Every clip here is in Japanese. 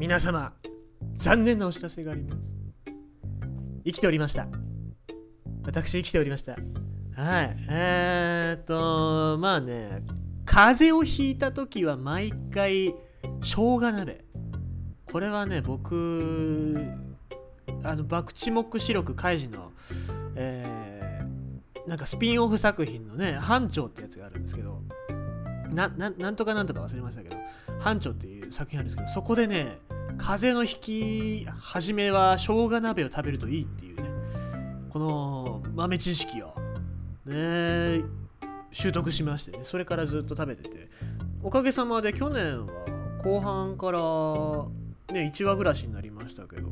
皆様残念なお知らせがあります。生きておりました。私生きておりました。はい。えー、っとまあね風邪をひいた時は毎回生姜鍋。これはね僕あの爆地目視録開示のえー、なんかスピンオフ作品のね班長ってやつがあるんですけどななんとかなんとか忘れましたけど班長っていう作品あるんですけどそこでね風邪のひき始めは生姜鍋を食べるといいっていうね。この豆知識をね習得しましてね。それからずっと食べてて。おかげさまで去年は後半からね1話暮らしになりましたけど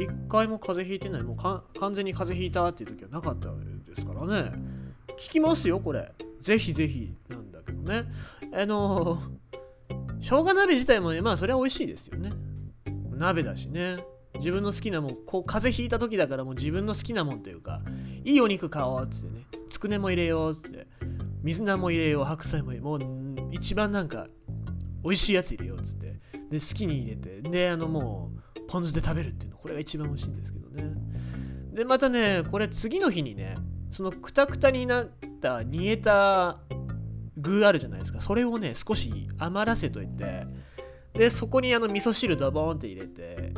一回も風邪ひいてない。もう完全に風邪ひいたっていう時はなかったですからね。効きますよこれ。ぜひぜひなんだけどね。あの生姜鍋自体もねまあそれは美味しいですよね。鍋だしね。自分の好きなもんこう風邪ひいた時だからもう自分の好きなもんというかいいお肉買おうっつってね。つくねも入れようっつって。水菜も入れよう白菜も入れよう。もう一番なんか美味しいやつ入れようっつって。で好きに入れて。であのもうポン酢で食べるっていうの。これが一番美味しいんですけどね。でまたねこれ次の日にねそのくたくたになった煮えた具あるじゃないですか。それをね少し余らせといてでそこにあの味噌汁ドボーンって入れて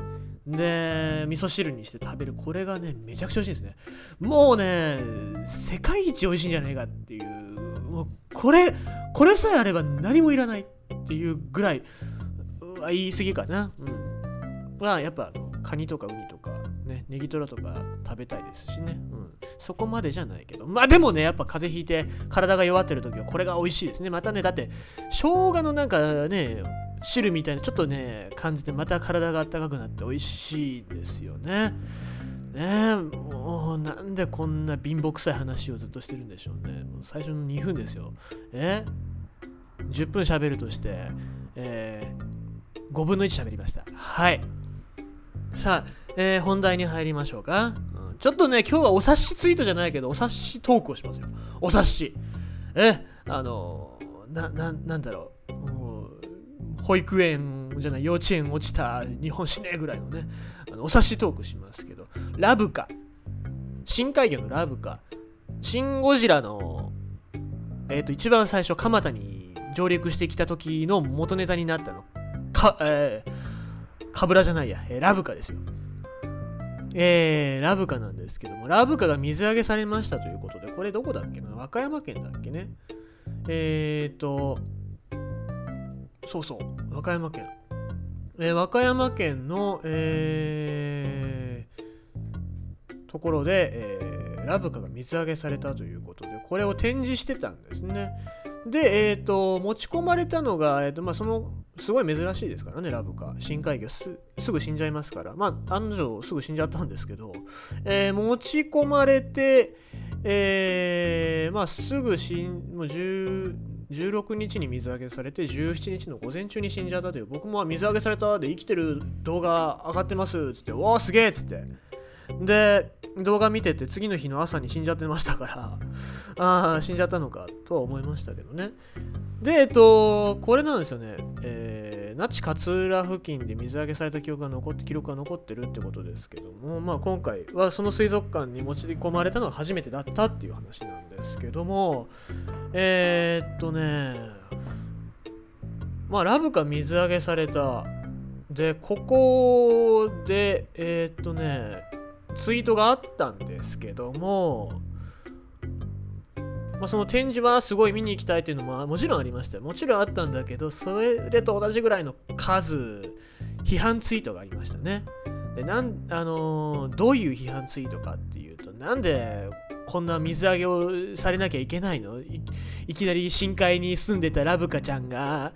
で味噌汁にして食べる。これがねめちゃくちゃ美味しいですね。もうね世界一美味しいんじゃないかっていうもうこれこれさえあれば何もいらないっていうぐらいうわ言い過ぎかな。うん。まあやっぱカニとかウニとかねネギトロとか食べたいですしね、うん、そこまでじゃないけど。まあでもねやっぱ風邪ひいて体が弱ってる時はこれが美味しいですね。またねだって生姜のなんかね汁みたいなちょっとね感じてまた体が温かくなって美味しいですよね。ねもうなんでこんな貧乏くさい話をずっとしてるんでしょうね。もう最初の2分ですよ。え？10分喋るとしてえー、5分の1喋りました。はい。さあ、えー、本題に入りましょうか、うん、ちょっとね今日はお察しツイートじゃないけどお察しトークをしますよ。お察し。えあのなななんだろう。保育園じゃない幼稚園落ちた日本死ねぐらいのねあのお察しトークしますけど。ラブカ深海魚のラブカシン・ゴジラのえっ、ー、と一番最初蒲田に上陸してきた時の元ネタになったの。かえー、かぶらじゃないや、えー、ラブカですよ。えー、ラブカなんですけども、ラブカが水揚げされましたということで、これどこだっけな？和歌山県だっけね？えっ、ー、と、そうそう和歌山県、えー、和歌山県の、えー、ところで、えー、ラブカが水揚げされたということでこれを展示してたんですね。で、えーと、持ち込まれたのが、えーとまあ、そのすごい珍しいですからねラブカ深海魚すぐ死んじゃいますから。まあ案の定すぐ死んじゃったんですけど、えー、持ち込まれてえー、まあすぐ死んもう10 16日に水揚げされて17日の午前中に死んじゃったという。僕も水揚げされたで生きてる動画上がってます。っつっておおすげえっつって。で動画見てて次の日の朝に死んじゃってましたから。ああ死んじゃったのかとは思いましたけどね。でえっとこれなんですよね。えー、那智勝浦付近で水揚げされた記憶が残って記録が残ってるってことですけどもまあ今回はその水族館に持ち込まれたのが初めてだったっていう話なんですけどもえー、っとねまあラブが水揚げされた。でここでえー、っとねツイートがあったんですけどもまあ、その展示はすごい見に行きたいっていうのももちろんありましたよ。もちろんあったんだけど、それと同じぐらいの数、批判ツイートがありましたね。でなんあのー、どういう批判ツイートかっていうと、なんでこんな水揚げをされなきゃいけないの？いきなり深海に住んでたラブカちゃんが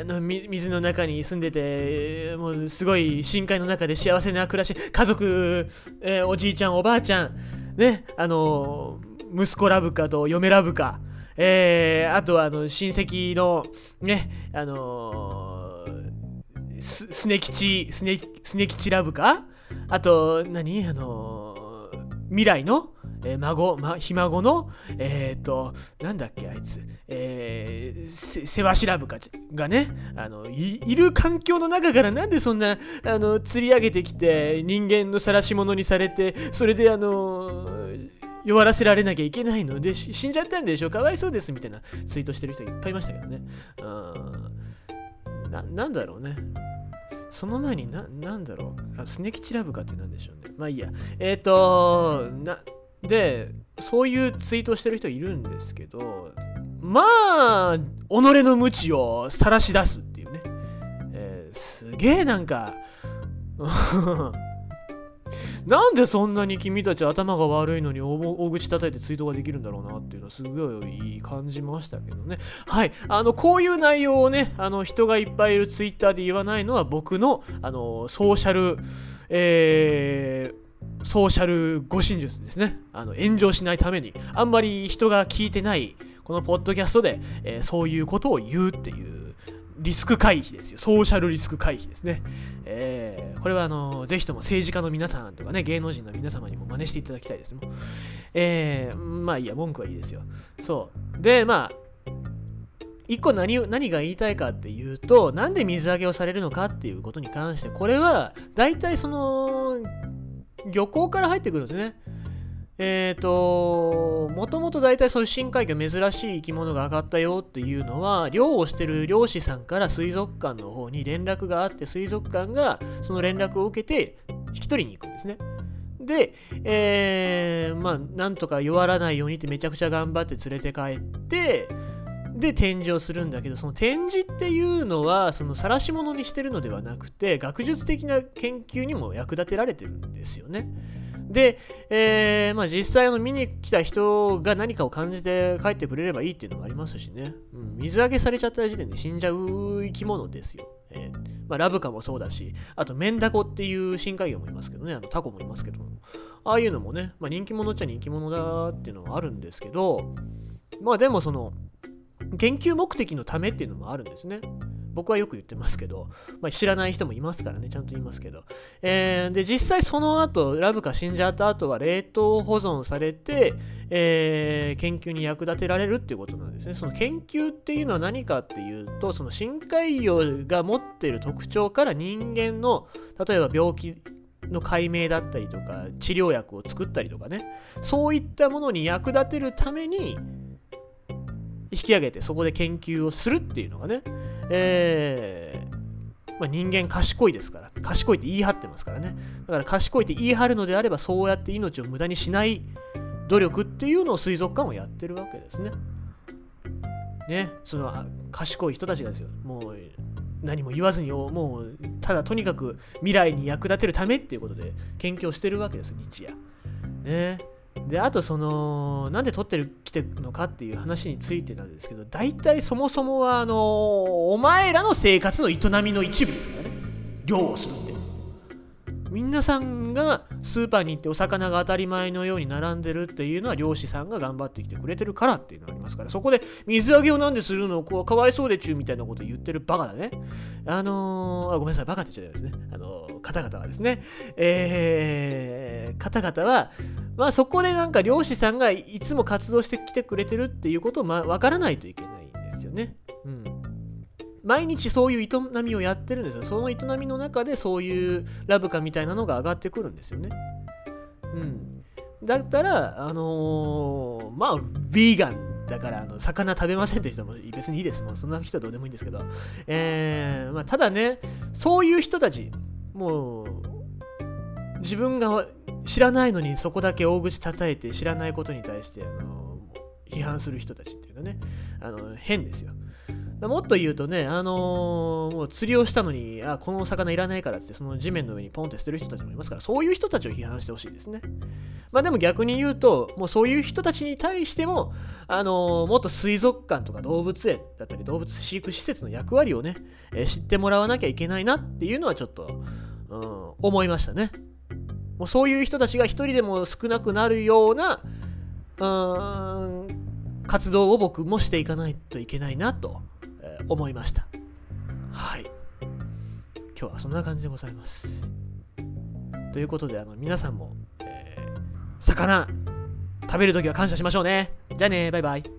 あの水の中に住んでてもうすごい深海の中で幸せな暮らし家族、えー、おじいちゃんおばあちゃんねあのー、息子ラブカと嫁ラブカ。えー、あとはあの親戚のねあのー、すすね吉すねすね吉ラブカ。あと何？あの未来の？えー、孫、ま、ひ孫の、えっ、ー、と、なんだっけ、あいつ、えー、世話調ぶかがねあのいる環境の中からなんでそんなあの釣り上げてきて人間の晒し者にされてそれであの弱らせられなきゃいけないので死んじゃったんでしょかわいそうですみたいなツイートしてる人いっぱいいましたけどねうんななんだろうねその前にな、なんだろう。スネキチラブかってなんでしょうね。まあいいや。えっ、ー、とな、で、そういうツイートしてる人いるんですけど、まあ、己の無知を晒し出すっていうね。えー、すげえなんか、なんでそんなに君たち頭が悪いのに大口叩いてツイートができるんだろうなっていうのはすごい感じましたけどね。はい。あの、こういう内容をね、あの、人がいっぱいいるツイッターで言わないのは僕の、あの、ソーシャル、えー、ソーシャル護身術ですね。あの、炎上しないために、あんまり人が聞いてない、このポッドキャストで、えー、そういうことを言うっていうリスク回避ですよ。ソーシャルリスク回避ですね。えー、これはあのぜひとも政治家の皆さんとかね、芸能人の皆様にも真似していただきたいですもん。えー、まあいいや、文句はいいですよ。そう。で、まあ、一個何何が言いたいかっていうと、なんで水揚げをされるのかっていうことに関して、これは大体その漁港から入ってくるんですね。えっ、ー、と、もともと大体そういう深海魚珍しい生き物が上がったよっていうのは、漁をしてる漁師さんから水族館の方に連絡があって、水族館がその連絡を受けて引き取りに行くんですね。で、えー、まあ、なんとか弱らないようにってめちゃくちゃ頑張って連れて帰って、で展示をするんだけどその展示っていうのはその晒し物にしてるのではなくて学術的な研究にも役立てられてるんですよね。で、えー、まあ、実際の見に来た人が何かを感じて帰ってくれればいいっていうのもありますしね、うん、水揚げされちゃった時点で死んじゃう生き物ですよ。えー、まあ、ラブカもそうだし、あとメンダコっていう深海魚もいますけどね、あのタコもいますけども、ああいうのもね、まあ、人気者っちゃ人気者だっていうのはあるんですけど、まあでもその、研究目的のためっていうのもあるんですね。僕はよく言ってますけど、まあ、知らない人もいますからね、ちゃんと言いますけど。えー、で、実際その後、ラブカ死んじゃった後は冷凍保存されて、えー、研究に役立てられるっていうことなんですね。その研究っていうのは何かっていうと、その深海魚が持っている特徴から人間の、例えば病気の解明だったりとか、治療薬を作ったりとかね、そういったものに役立てるために、引き上げてそこで研究をするっていうのがね、えー、まあ、人間賢いですから、賢いって言い張ってますからね。だから賢いって言い張るのであれば、そうやって命を無駄にしない努力っていうのを水族館はやってるわけですね。ね、その賢い人たちがですよ、もう何も言わずに、もうただとにかく未来に役立てるためっていうことで研究をしてるわけですよ、日夜。ね。であとそのなんで撮ってる来てるのかっていう話についてなんですけど大体そもそもはあのお前らの生活の営みの一部ですからね。漁をするって。皆さんがスーパーに行ってお魚が当たり前のように並んでるっていうのは漁師さんが頑張ってきてくれてるからっていうのがありますから。そこで水揚げをなんでするのこうかわいそうでちゅうみたいなこと言ってるバカだね。あのー、あごめんなさいバカって言っちゃいですね。あのー、方々はですね。えー、方々はまあそこでなんか漁師さんがいつも活動してきてくれてるっていうことをま分からないといけないんですよね。うん。毎日そういう営みをやってるんですよ。その営みの中でそういうラブカみたいなのが上がってくるんですよね。うん。だったら、あのー、まあ、ヴィーガンだから、あの、魚食べませんって人も別にいいです。もうそんな人はどうでもいいんですけど。えー、まあ、ただね、そういう人たち、もう、自分が知らないのにそこだけ大口叩いて知らないことに対してあの批判する人たちっていうのはねあの変ですよ。もっと言うとね、あのー、もう釣りをしたのに、あ、このお魚いらないからって、その地面の上にポンって捨てる人たちもいますから、そういう人たちを批判してほしいですね。まあでも逆に言うと、もうそういう人たちに対しても、あのー、もっと水族館とか動物園だったり、動物飼育施設の役割をね、えー、知ってもらわなきゃいけないなっていうのはちょっと、うん、思いましたね。もうそういう人たちが一人でも少なくなるようなうん活動を僕もしていかないといけないなと、思いました。はい。今日はそんな感じでございます。ということであの皆さんも、えー、魚食べるときは感謝しましょうね。じゃあね。バイバイ。